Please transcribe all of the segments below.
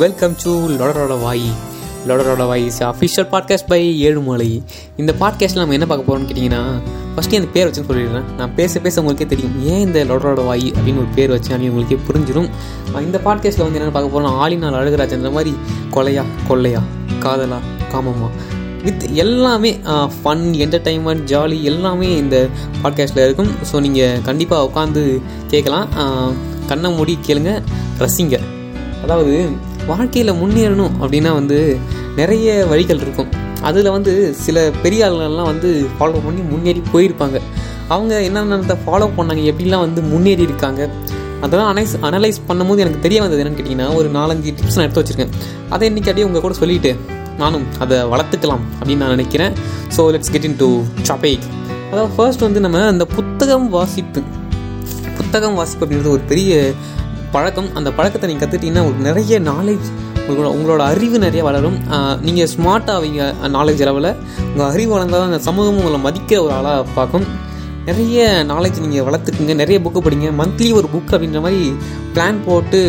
Welcome to லொடரோட வாய் லொடரோட வாய் is official podcast by Ezhumalai இந்த பாட்காஸ்ட்டில் நம்ம என்ன பார்க்க போகிறோம்னு கேட்டிங்கன்னா ஃபஸ்ட்டு அந்த பேர் வச்சுன்னு சொல்லிடுறேன். நான் பேச பேச உங்களுக்கே தெரியும். ஏன் இந்த லொடரோட வாய் அப்படின்னு ஒரு பேர் வச்சு அப்படின்னு உங்களுக்கே புரிஞ்சிடும். இந்த பாட்காஸ்ட்டில் வந்து என்ன பார்க்க போகிறோம் ஆளினால் அந்த மாதிரி கொலையா கொள்ளையா காதலா காமமா. வித் எல்லாமே ஃபன் என்டர்டைன்மெண்ட் ஜாலி எல்லாமே இந்த பாட்காஸ்ட்டில் இருக்கும். ஸோ நீங்கள் கண்டிப்பாக உட்காந்து கேட்கலாம். கண்ணை மூடி கேளுங்க. ரசிங்க. அதாவது வாழ்க்கையில் முன்னேறணும் அப்படின்னா வந்து நிறைய வழிகள் இருக்கும். அதில் வந்து சில பெரிய ஆளுங்கள்லாம் வந்து ஃபாலோ பண்ணி முன்னேறி போயிருப்பாங்க. அவங்க என்னென்ன ஃபாலோ பண்ணாங்க எப்படிலாம் வந்து முன்னேறி இருக்காங்க அதெல்லாம் அனைஸ் அனலைஸ் பண்ணும்போது எனக்கு தெரிய வந்தது என்னன்னு கேட்டிங்கன்னா ஒரு நாலஞ்சு டிப்ஸ் நான் எடுத்து வச்சுருக்கேன். அதை இன்றைக்கி அப்படியே உங்கள் கூட சொல்லிட்டு நானும் அதை வளர்த்துக்கலாம் அப்படின்னு நான் நினைக்கிறேன். So let's get into topic அதாவது ஃபர்ஸ்ட் வந்து நம்ம அந்த புத்தகம் வாசிப்பு. புத்தகம் வாசிப்பு அப்படின்றது ஒரு பெரிய பழக்கம் அந்த பழக்கத்தை நீங்கள் கற்றுக்கிட்டீங்கன்னா உங்களுக்கு நிறைய நாலேஜ் உங்களோட உங்களோட அறிவு நிறைய வளரும். நீங்கள் ஸ்மார்ட்டாகவிங்க நாலேஜ் அளவில். உங்கள் அறிவு வளர்ந்தால் அந்த சமூகம் உங்களை மதிக்கிற ஒரு ஆளாக பார்க்கும். நிறைய நாலேஜ் நீங்கள் வளர்த்துக்குங்க. நிறைய புக்கு படிங்க. மந்த்லி ஒரு புக் அப்படின்ற மாதிரி பிளான் போட்டு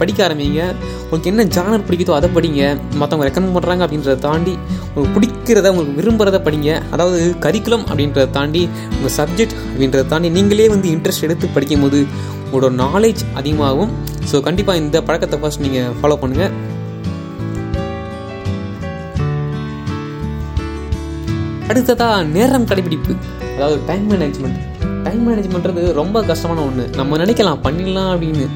படிக்க ஆரம்பிங்க. உங்களுக்கு என்ன ஜானர் பிடிக்குதோ அதை படிங்க. மற்றவங்க ரெக்கமெண்ட் பண்ணுறாங்க அப்படின்றத தாண்டி உங்களுக்கு பிடிக்கிறத உங்களுக்கு விரும்புகிறத படிங்க. அதாவது கரிக்குலம் அப்படின்றத தாண்டி உங்கள் சப்ஜெக்ட் அப்படின்றத தாண்டி நீங்களே வந்து இன்ட்ரெஸ்ட் எடுத்து படிக்கும் போது உங்களோட நாலேஜ் அதிகமாகும். ஸோ கண்டிப்பாக இந்த பழக்கத்தை ஃபஸ்ட் நீங்கள் ஃபாலோ பண்ணுங்கள் அடுத்ததாக நேரம் கடைபிடிப்பு. அதாவது டைம் மேனேஜ்மெண்ட் டைம் மேனேஜ்மெண்ட்றது ரொம்ப கஷ்டமான ஒன்று நம்ம நினைக்கலாம் பண்ணிடலாம் அப்படின்னு.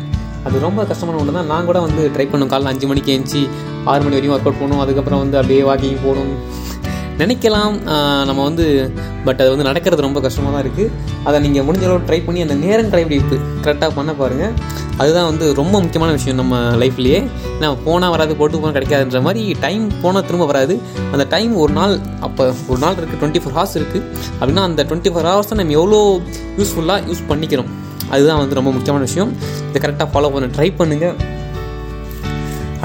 அது ரொம்ப கஷ்டமான ஒன்று தான். நான் கூட வந்து ட்ரை பண்ணும். காலைல அஞ்சு மணிக்கு எழுந்துச்சி ஆறு மணி வரையும் ஒர்க் அவுட் போகணும் அதுக்கப்புறம் வந்து அப்படியே வாக்கிங் போகணும் நினைக்கலாம். நம்ம வந்து பட் அது வந்து நடக்கிறது ரொம்ப கஷ்டமாக தான் இருக்குது அதை நீங்கள் முடிஞ்ச அளவு ட்ரை பண்ணி அந்த நேரம் கடைபிடிப்பு கரெக்டாக பண்ண பாருங்கள் அதுதான் வந்து ரொம்ப முக்கியமான விஷயம் நம்ம லைஃப்லேயே நம்ம போனால் வராது போட்டு போனால் கிடைக்காதுன்ற மாதிரி டைம் போனால் திரும்ப வராது. அந்த டைம் ஒரு நாள் அப்போ ஒரு நாள் இருக்குது டுவெண்ட்டி ஃபோர் ஹவர்ஸ் இருக்குது அப்படின்னா அந்த டுவெண்ட்டி ஃபோர் ஹவர்ஸை நம்ம எவ்வளோ யூஸ்ஃபுல்லாக யூஸ் பண்ணிக்கிறோம். அதுதான் வந்து ரொம்ப முக்கியமான விஷயம். இதை கரெக்டாக ஃபாலோ பண்ண ட்ரை பண்ணுங்கள்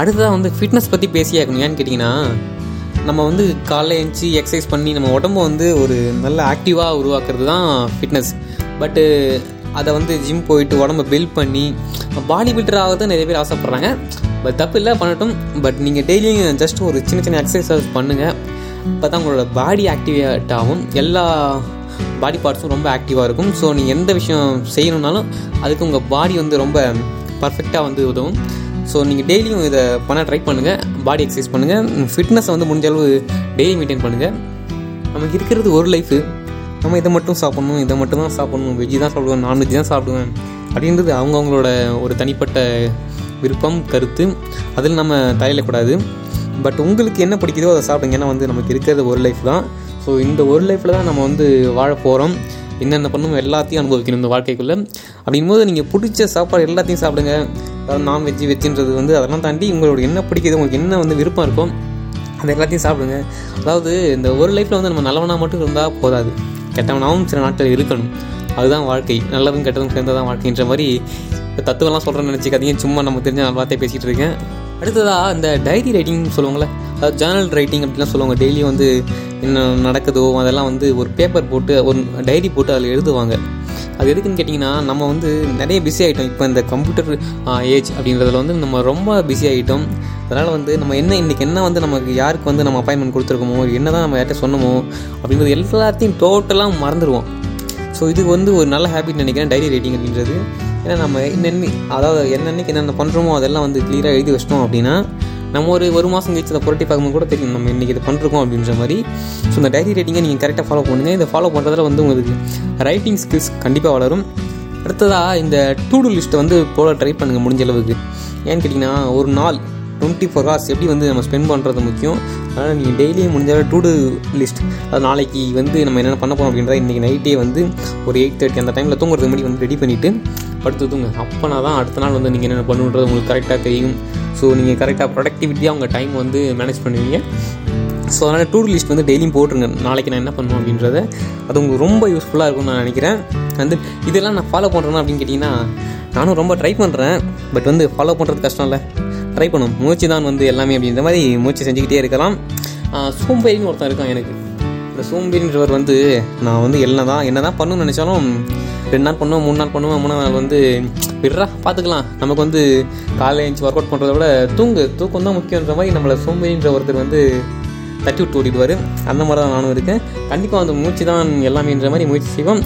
அடுத்ததாக வந்து ஃபிட்னஸ் பற்றி பேசியே இருக்கணும் ஏன்னு கேட்டிங்கன்னா நம்ம வந்து காலைல எழுந்துச்சி எக்ஸசைஸ் பண்ணி நம்ம உடம்பு வந்து ஒரு நல்ல ஆக்டிவாக உருவாக்குறது தான் ஃபிட்னஸ் பட்டு அதை வந்து ஜிம் போயிட்டு உடம்ப பில்ட் பண்ணி பாடி பில்டர் ஆகிறது நிறைய பேர் ஆசைப்பட்றாங்க. பட் தப்பு இல்லை பண்ணட்டும். பட் நீங்கள் டெய்லியும் ஜஸ்ட் ஒரு சின்ன சின்ன எக்ஸசைஸ் பண்ணுங்கள் அப்போ தான் உங்களோட பாடி ஆக்டிவேட் ஆகும். எல்லா பாடி பார்ட்ஸும் ரொம்ப ஆக்டிவாக இருக்கும். ஸோ நீங்கள் எந்த விஷயம் செய்யணுன்னாலும் அதுக்கு உங்கள் பாடி வந்து ரொம்ப பர்ஃபெக்டாக வந்து உதவும். ஸோ நீங்கள் டெய்லியும் இதை பண்ண ட்ரை பண்ணுங்கள் பாடி எக்ஸசைஸ் பண்ணுங்கள் ஃபிட்னஸை வந்து முடிஞ்ச அளவு டெய்லி மெயின்டைன் பண்ணுங்கள் நமக்கு இருக்கிறது ஒரு லைஃபு நம்ம இதை மட்டும் சாப்பிட்ணும் இதை மட்டும் தான் சாப்பிட்ணும் வெஜ்ஜு தான் சாப்பிடுவேன் நான்வெஜ் தான் சாப்பிடுவேன் அப்படின்றது அவங்கவுங்களோட ஒரு தனிப்பட்ட விருப்பம் கருத்து. அதில் நம்ம தயலக்கூடாது பட் உங்களுக்கு என்ன பிடிக்குதோ அதை சாப்பிடுங்க. ஏன்னா வந்து நமக்கு இருக்கிறது ஒரு லைஃப் தான். ஸோ இந்த ஒரு லைஃப்பில் தான் நம்ம வந்து வாழ போகிறோம் என்னென்ன பண்ணணும் எல்லாத்தையும் அனுபவிக்கணும் இந்த வாழ்க்கைக்குள்ளே. அப்படிங்கும்போது நீங்கள் பிடிச்ச சாப்பாடு எல்லாத்தையும் சாப்பிடுங்க. அதாவது நான்வெஜ் வெஜ்ஜுன்றது வந்து அதெல்லாம் தாண்டி உங்களோட என்ன பிடிக்குது உங்களுக்கு என்ன வந்து விருப்பம் இருக்கும் அது எல்லாத்தையும் சாப்பிடுங்க. அதாவது இந்த ஒரு லைஃப்பில் வந்து நம்ம நல்லவனாக மட்டும் இருந்தால் போதாது. கெட்டவனாகவும் சில நாட்கள் இருக்கணும். அதுதான் வாழ்க்கை. நல்லதும் கெட்டதும் சேர்ந்ததான் தான் வாழ்க்கைன்ற மாதிரி தத்துவம்லாம் சொல்கிறேன்னு நினச்சிக்காதீங்க. சும்மா நம்ம தெரிஞ்ச வார்த்தையை பேசிகிட்டு இருக்கேன். அடுத்ததாக இந்த டைரி ரைட்டிங் சொல்லுவாங்களே ஜேர்னல் ரைட்டிங் அப்படிலாம் சொல்லுவாங்க. டெய்லி வந்து என்ன நடக்குதோ அதெல்லாம் வந்து ஒரு பேப்பர் போட்டு ஒரு டைரி போட்டு அதில் எழுதுவாங்க. அது எதுக்குன்னு கேட்டிங்கன்னா நம்ம வந்து நிறைய பிஸி ஆகிட்டோம் இப்போ இந்த கம்ப்யூட்டர் ஏஜ் அப்படின்றதுல வந்து நம்ம ரொம்ப பிஸி ஆகிட்டோம் அதனால் வந்து நம்ம என்ன இன்றைக்கி என்ன வந்து நமக்கு யாருக்கு வந்து நம்ம அப்பாயின்மெண்ட் கொடுத்துருக்கோமோ என்ன தான் நம்ம யார்கிட்ட சொன்னோமோ அப்படின்றது எல்லாத்தையும் டோட்டலாக மறந்துடுவோம் ஸோ இது வந்து ஒரு நல்ல ஹேபிட் நினைக்கிறேன் டைரி ரைட்டிங் அப்படின்றது. ஏன்னா நம்ம என்னென்ன அதாவது என்னென்னைக்கு என்னென்ன பண்ணுறோமோ அதெல்லாம் வந்து கிளியராக எழுதி வச்சிட்டோம் அப்படின்னா நம்ம ஒரு ஒரு மாதம் கழிச்சு அதை புரட்டி பார்க்கும்போது கூட தெரியும் நம்ம இன்றைக்கி இதை பண்ணுறோம் அப்படின்ற மாதிரி. ஸோ இந்த டைரி ரைட்டிங்கை நீங்கள் கரெக்டாக ஃபாலோ பண்ணுங்கள் இதை ஃபாலோ பண்ணுறதுல வந்து உங்களுக்கு ரைட்டிங் ஸ்கில்ஸ் கண்டிப்பாக வளரும். அடுத்ததாக இந்த டூ டூ லிஸ்ட்டை வந்து போல ட்ரை பண்ணுங்கள் முடிஞ்ச அளவுக்கு. ஏன்னு கேட்டிங்கன்னா ஒரு நாள் டுவெண்ட்டி ஃபோர் ஹவர்ஸ் எப்படி வந்து நம்ம ஸ்பெண்ட் பண்ணுறது முக்கியம்? அதனால் நீங்கள் டெய்லியும் முடிஞ்ச டூ டூ லிஸ்ட் அது நாளைக்கு வந்து நம்ம என்னென்ன பண்ண போகிறோம் அப்படின்றத இன்றைக்கி நைட்டே வந்து ஒரு எயிட் தேர்ட்டி அந்த டைமில் தூங்குறதுக்கு முன்னாடி வந்து ரெடி பண்ணிவிட்டு படுத்து தூங்க அப்போனா தான் அடுத்த நாள் வந்து நீங்கள் என்னென்ன பண்ணுன்றது உங்களுக்கு கரெக்டாக தெரியும். ஸோ நீங்கள் கரெக்டாக ப்ரொடக்டிவிட்டியாக உங்கள் டைம் வந்து மேனேஜ் பண்ணுவீங்க. ஸோ அதனால் டூ லிஸ்ட் வந்து டெய்லியும் போட்டுருங்க. நாளைக்கு நான் என்ன பண்ணுவோம் அப்படின்றத அது உங்களுக்கு ரொம்ப யூஸ்ஃபுல்லாக இருக்கும்னு நான் நினைக்கிறேன். வந்து இதெல்லாம் நான் ஃபாலோ பண்ணுறேன்னா அப்படின்னு கேட்டிங்கன்னா நானும் ரொம்ப ட்ரை பண்ணுறேன் பட் வந்து ஃபாலோ பண்ணுறது கஷ்டம் இல்லை. ட்ரை பண்ணும். மூச்சு தான் வந்து எல்லாமே அப்படின்ற மாதிரி மூச்சு செஞ்சுக்கிட்டே இருக்கலாம். சோம்பேறின்னு ஒருத்தன் இருக்கான் எனக்கு. இந்த சோம்பேறின்றவர் வந்து நான் வந்து என்ன தான் என்ன தான் பண்ணணும்னு நினச்சாலும் ரெண்டு நாள் பண்ணுவோம் மூணு நாள் பண்ணுவோம் மூணாவது நாள் வந்து விடுறா பார்த்துக்கலாம் நமக்கு வந்து காலையில் எழுந்துச்சு ஒர்க் அவுட் பண்ணுறத விட தூங்கு. தூக்கம் தான் முக்கியன்ற மாதிரி நம்மளை சோம்பேறின்ற ஒருத்தர் வந்து தட்டி விட்டு ஓடிடுவார். அந்த மாதிரி தான் நானும் இருக்கேன். கண்டிப்பாக அந்த மூச்சு தான் எல்லாமேன்ற மாதிரி முயற்சி செய்வோம்.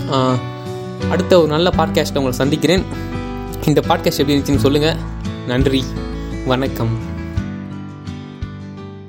அடுத்த ஒரு நல்ல பாட்காஸ்ட்டை உங்களை சந்திக்கிறேன். இந்த பாட்காஸ்ட் எப்படி இருந்துச்சுன்னு சொல்லுங்கள் நன்றி. வணக்கம்.